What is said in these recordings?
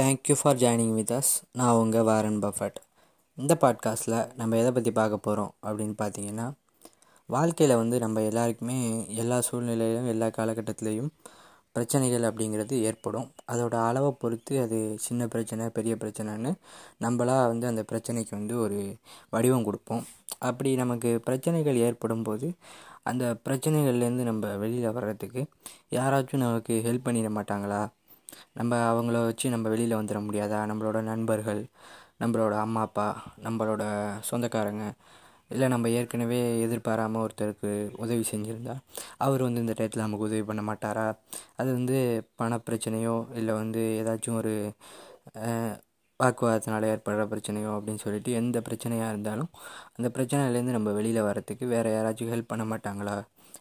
Thank you for joining with us நான் உங்கள் Warren Buffett. இந்த பாட்காஸ்ட்டில் நம்ம எதை பற்றி பார்க்க போகிறோம் அப்படின்னு பார்த்தீங்கன்னா வாழ்க்கையில் வந்து நம்ம எல்லாருக்குமே எல்லா சூழ்நிலையிலும் எல்லா காலகட்டத்திலையும் பிரச்சனைகள் அப்படிங்கிறது ஏற்படும். அதோட அளவை பொறுத்து அது சின்ன பிரச்சனை பெரிய பிரச்சனைன்னு நம்மளாக வந்து அந்த பிரச்சனைக்கு வந்து ஒரு வடிவம் கொடுப்போம். அப்படி நமக்கு பிரச்சனைகள் ஏற்படும் போது அந்த பிரச்சனைகள்லேருந்து நம்ம வெளியில் வர்றதுக்கு யாராச்சும் நமக்கு ஹெல்ப் பண்ணிட மாட்டாங்களா? நம்ம அவங்கள வச்சு நம்ம வெளியில் வந்துட முடியாதா? நம்மளோட நண்பர்கள் நம்மளோட அம்மா அப்பா நம்மளோட சொந்தக்காரங்க இல்லை நம்ம ஏற்கனவே எதிர்பாராமல் ஒருத்தருக்கு உதவி செஞ்சுருந்தா அவர் வந்து இந்த டயத்தில் நமக்கு உதவி பண்ண மாட்டாரா? அது வந்து பணப்பிரச்சனையோ இல்லை வந்து ஏதாச்சும் ஒரு வாக்குவாதத்தினால் ஏற்படுற பிரச்சனையோ அப்படின்னு சொல்லிட்டு எந்த பிரச்சனையாக இருந்தாலும் அந்த பிரச்சனையிலேருந்து நம்ம வெளியில் வரத்துக்கு வேறு யாராச்சும் ஹெல்ப் பண்ண மாட்டாங்களா?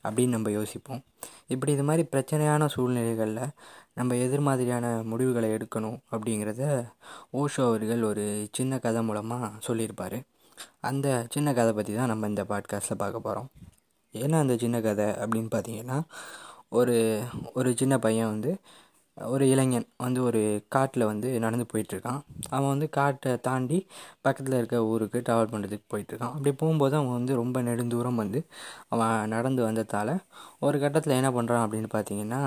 அப்படின்னு நம்ம யோசிப்போம். இப்படி இது மாதிரி பிரச்சனையான சூழ்நிலைகளில் நம்ம எதிர் மாதிரியான முடிவுகளை எடுக்கணும் அப்படிங்கிறத ஓஷோ அவர்கள் ஒரு சின்ன கதை மூலமாக சொல்லியிருப்பார். அந்த சின்ன கதை பற்றி தான் நம்ம இந்த பாட்காஸ்ட்டில் பார்க்க போகிறோம் என்ன அந்த சின்ன கதை அப்படின்னு பார்த்தீங்கன்னா ஒரு ஒரு சின்ன பையன் வந்து ஒரு இளைஞன் வந்து ஒரு காட்டில் வந்து நடந்து போயிட்டுருக்கான். அவன் வந்து காட்டை தாண்டி பக்கத்தில் இருக்க ஊருக்கு ட்ராவல் பண்ணுறதுக்கு போயிட்டுருக்கான். அப்படி போகும்போது அவன் வந்து ரொம்ப நெடுந்தூரம் வந்து அவன் நடந்து வந்ததால் ஒரு கட்டத்தில் என்ன பண்ணுறான் அப்படின்னு பார்த்தீங்கன்னா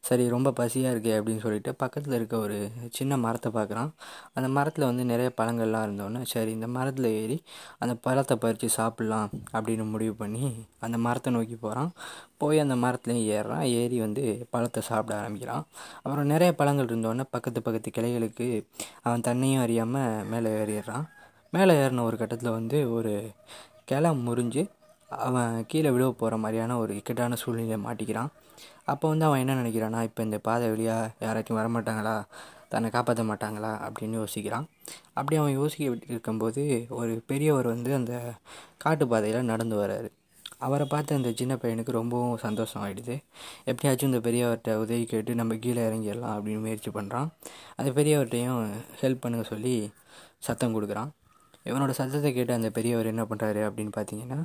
சரி ரொம்ப பசியாக இருக்கே அப்படின்னு சொல்லிட்டு பக்கத்தில் இருக்க ஒரு சின்ன மரத்தை பார்க்குறான் அந்த மரத்தில் வந்து நிறைய பழங்கள்லாம் இருந்தோன்னே சரி இந்த மரத்தில் ஏறி அந்த பழத்தை பறித்து சாப்பிட்லாம் அப்படின்னு முடிவு பண்ணி அந்த மரத்தை நோக்கி போகிறான் போய் அந்த மரத்துலேயும் ஏறுறான். ஏறி வந்து பழத்தை சாப்பிட ஆரம்பிக்கிறான். அப்புறம் நிறைய பழங்கள் இருந்தோடனே பக்கத்து பக்கத்து கிளைகளுக்கு அவன் தன்னையும் அறியாமல் மேலே ஏறிடுறான். மேலே ஏறின ஒரு கட்டத்தில் வந்து ஒரு கிளை முறிஞ்சு அவன் கீழே விழுவ போகிற மாதிரியான ஒரு இக்கட்டான சூழ்நிலையை மாட்டிக்கிறான். அப்போ வந்து அவன் என்ன நினைக்கிறான்னா இப்போ இந்த பாதை வழியாக யாராச்சும் வரமாட்டாங்களா? தன்னை காப்பாற்ற மாட்டாங்களா? அப்படின்னு யோசிக்கிறான். அப்படி அவன் யோசிக்க இருக்கும்போது ஒரு பெரியவர் வந்து அந்த காட்டு பாதையில் நடந்து வர்றாரு. அவரை பார்த்து அந்த சின்ன பையனுக்கு ரொம்பவும் சந்தோஷம் ஆகிடுது எப்படியாச்சும் இந்த பெரியவர்கிட்ட உதவி கேட்டு நம்ம கீழே இறங்கிடலாம் அப்படின்னு முயற்சி பண்ணுறான் அந்த பெரியவர்கிட்டையும் ஹெல்ப் பண்ணுங்க சொல்லி சத்தம் கொடுக்குறான். இவனோட சத்தத்தை கேட்டு அந்த பெரியவர் என்ன பண்ணுறாரு அப்படின்னு பார்த்தீங்கன்னா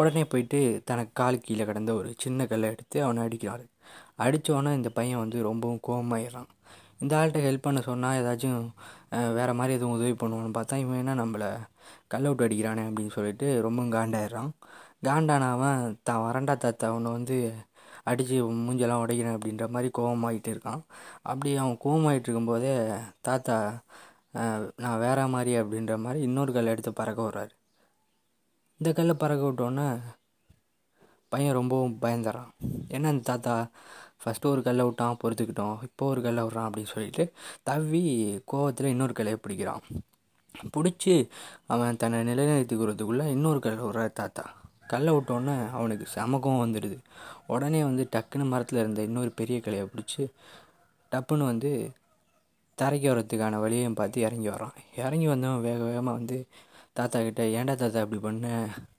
உடனே போயிட்டு தனக்கு கால் கீழே கிடந்த ஒரு சின்ன கல்லை எடுத்து அவனை அடிக்கிறாரு. அடித்தோடனே இந்த பையன் வந்து ரொம்பவும் கோபமாயிடுறான் இந்த ஆள்கிட்ட ஹெல்ப் பண்ண சொன்னால் ஏதாச்சும் வேறு மாதிரி எதுவும் உதவி பண்ணுவான்னு பார்த்தா இவன் என்ன நம்மளை கல் அவுட் அடிக்கிறானே அப்படின்னு சொல்லிட்டு ரொம்ப காண்டாயிடுறான். காண்டானவன் தான் வரண்டா தாத்தா அவனை வந்து அடித்து மூஞ்செல்லாம் உடைக்கிறேன் அப்படின்ற மாதிரி கோபமாகிட்டு இருக்கான். அப்படி அவன் கோபமாகிட்டு இருக்கும்போதே தாத்தா நான் வேற மாதிரி அப்படின்ற மாதிரி இன்னொரு கல் எடுத்து பறக்க விட்றாரு. இந்த கல்லை பறக்க விட்டோன்னே பையன் ரொம்பவும் பயந்துடுறான் ஏன்னா அந்த தாத்தா ஃபஸ்ட்டு ஒரு கல்லை விட்டான் பொறுத்துக்கிட்டோம் இப்போ ஒரு கல்லை விட்றான் அப்படின்னு சொல்லிட்டு தவி கோவத்தில் இன்னொரு கல்லையை பிடிக்கிறான். பிடிச்சி அவன் தன்னை நிலைநிறுத்திக்கிறதுக்குள்ளே இன்னொரு கல்லை விட்றாரு தாத்தா. கல்லை விட்டோன்னே அவனுக்கு சமக்கம் வந்துடுது. உடனே வந்து டக்குன்னு மரத்தில் இருந்த இன்னொரு பெரிய கிளையை பிடிச்சி டப்புன்னு வந்து தரைக்கு வரத்துக்கான வழியையும் பார்த்து இறங்கி வரான் இறங்கி வந்தவன் வேக வேகமாக வந்து தாத்தா கிட்டே ஏன்டா தாத்தா அப்படி பண்ண?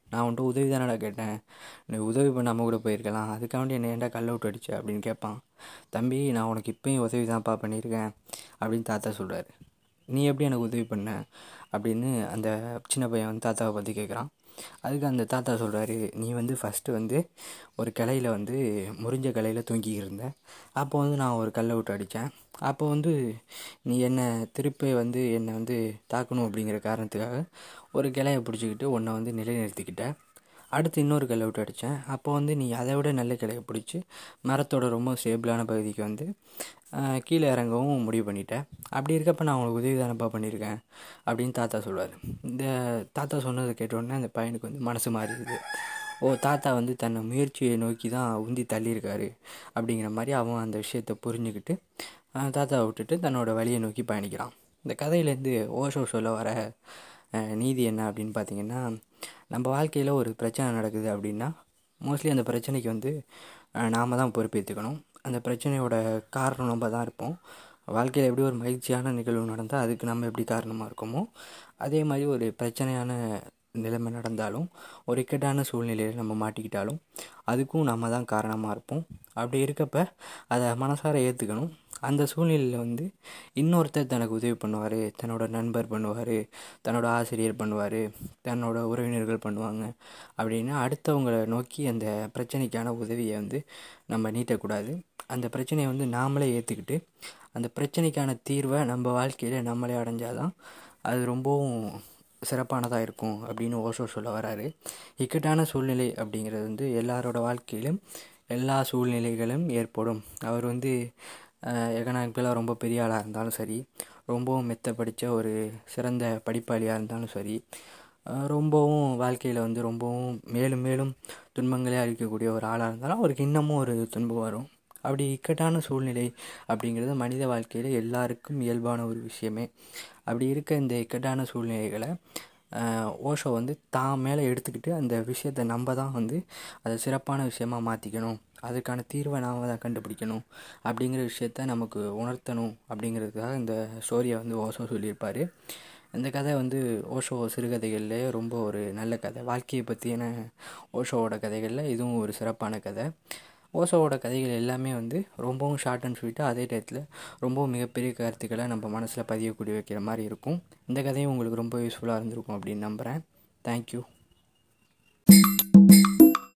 நான் உன்ட்டு உதவி தானடா கேட்டேன். நீ உதவி பண்ணாமல் கூட போயிருக்கலாம். அதுக்காண்டி என்ன ஏன்டா கல்லை விட்டு அடிச்சு? அப்படின்னு கேட்பான். தம்பி நான் உனக்கு இப்போயும் உதவி தான்ப்பா பண்ணியிருக்கேன் அப்படின்னு தாத்தா சொல்கிறாரு நீ எப்படி எனக்கு உதவி பண்ண? அப்படின்னு அந்த சின்ன பையன் வந்து தாத்தாவை பற்றி கேட்குறான். அதுக்கு அந்த தாத்தா சொல்கிறாரு நீ வந்து ஃபஸ்ட்டு வந்து ஒரு கிளையில் வந்து முறிஞ்ச கிளையில் தூங்கிக்கிட்டு இருந்த. அப்போ வந்து நான் ஒரு கல்லை விட்டு அடித்தேன் அப்போ வந்து நீ என்னை திருப்பி வந்து என்னை வந்து தாக்கணும் அப்படிங்கிற காரணத்துக்காக ஒரு கிளையை பிடிச்சிக்கிட்டு உன்னை வந்து நிலைநிறுத்திக்கிட்ட. அடுத்து இன்னொரு கல்லை விட்டு அடித்தேன். அப்போ வந்து நீ அதை விட நல்ல கிளையை பிடிச்சி மரத்தோட ரொம்ப ஸ்டேபிளான பகுதிக்கு வந்து கீழே இறங்கவும் முடிவு பண்ணிட்டேன். அப்படி இருக்கப்போ நான் உங்களுக்கு உதவி தானப்பா பண்ணியிருக்கேன் அப்படின்னு தாத்தா சொல்லுவார் இந்த தாத்தா சொன்னதை கேட்டோடனே அந்த பையனுக்கு வந்து மனசு மாறிடுது. ஓ தாத்தா வந்து தன்னை முயற்சியை நோக்கி தான் உந்தி தள்ளியிருக்காரு அப்படிங்கிற மாதிரி அவன் அந்த விஷயத்தை புரிஞ்சுக்கிட்டு தாத்தாவை விட்டுட்டு தன்னோட வழியை நோக்கி பயணிக்கிறான். இந்த கதையிலேருந்து ஓஷோ சொல்ல வர நீதி என்ன அப்படின்னு பார்த்தீங்கன்னா நம்ம வாழ்க்கையில் ஒரு பிரச்சனை நடக்குது அப்படின்னா மோஸ்ட்லி அந்த பிரச்சனைக்கு வந்து நாம் தான் பொறுப்பேற்றுக்கணும் அந்த பிரச்சனையோட காரணம் நம்ம தான் இருப்போம். வாழ்க்கையில் எப்படி ஒரு மகிழ்ச்சியான நிகழ்வு நடந்தால் அதுக்கு நம்ம எப்படி காரணமாக இருக்கோமோ அதே மாதிரி ஒரு பிரச்சனையான நிலைமை நடந்தாலும் ஒரு இக்கட்டான சூழ்நிலையில் நம்ம மாட்டிக்கிட்டாலும் அதுக்கும் நம்ம தான் காரணமாக இருப்போம். அப்படி இருக்கப்ப அதை மனசார ஏற்றுக்கணும் அந்த சூழ்நிலையில் வந்து இன்னொருத்தர் தனக்கு உதவி பண்ணுவார் தன்னோட நண்பர் பண்ணுவார் தன்னோட ஆசிரியர் பண்ணுவார் தன்னோட உறவினர்கள் பண்ணுவாங்க அப்படின்னு அடுத்தவங்களை நோக்கி அந்த பிரச்சனைக்கான உதவியை வந்து நம்ம நீட்டக்கூடாது. அந்த பிரச்சனையை வந்து நாமளே ஏற்றுக்கிட்டு அந்த பிரச்சனைக்கான தீர்வை நம்ம வாழ்க்கையில் நம்மளே அடைஞ்சாதான் அது ரொம்பவும் சிறப்பானதாக இருக்கும் அப்படின்னு ஓஷோ சொல்ல வராரு. இக்கட்டான சூழ்நிலை அப்படிங்கிறது வந்து எல்லாரோட வாழ்க்கையிலும் எல்லா சூழ்நிலைகளும் ஏற்படும். அவர் வந்து எக்கனாமிக்கலாக ரொம்ப பெரிய ஆளாக இருந்தாலும் சரி ரொம்பவும் மெத்த படித்த ஒரு சிறந்த படிப்பாளியாக இருந்தாலும் சரி ரொம்பவும் வாழ்க்கையில் வந்து ரொம்பவும் மேலும் மேலும் துன்பங்களே அளிக்கக்கூடிய ஒரு ஆளாக இருந்தாலும் அவருக்கு இன்னமும் ஒரு துன்பம் வரும். அப்படி இக்கட்டான சூழ்நிலை அப்படிங்கிறது மனித வாழ்க்கையில் எல்லாருக்கும் இயல்பான ஒரு விஷயமே. அப்படி இருக்க இந்த இக்கட்டான சூழ்நிலைகளை ஓஷோ வந்து தான் மேலே எடுத்துக்கிட்டு அந்த விஷயத்தை நம்ம தான் வந்து அதை சிறப்பான விஷயமா மாற்றிக்கணும் அதுக்கான தீர்வை நாம் தான் கண்டுபிடிக்கணும் அப்படிங்கிற விஷயத்த நமக்கு உணர்த்தணும் அப்படிங்கிறதுக்காக இந்த ஸ்டோரியை வந்து ஓஷோ சொல்லியிருப்பார். இந்த கதை வந்து ஓஷோ சிறுகதைகள்லேயே ரொம்ப ஒரு நல்ல கதை. வாழ்க்கையை பற்றியான ஓஷோவோட கதைகளில் இதுவும் ஒரு சிறப்பான கதை. ஓஷோவோட கதைகள் எல்லாமே வந்து ரொம்பவும் ஷார்ட் அண்ட் ஸ்வீட்டாக அதே டயத்தில் ரொம்பவும் மிகப்பெரிய கருத்துக்களை நம்ம மனசில் பதியக்கூடிய வைக்கிற மாதிரி இருக்கும். இந்த கதையும் உங்களுக்கு ரொம்ப யூஸ்ஃபுல்லாக இருந்திருக்கும் அப்படின்னு நம்புகிறேன் தேங்க்யூ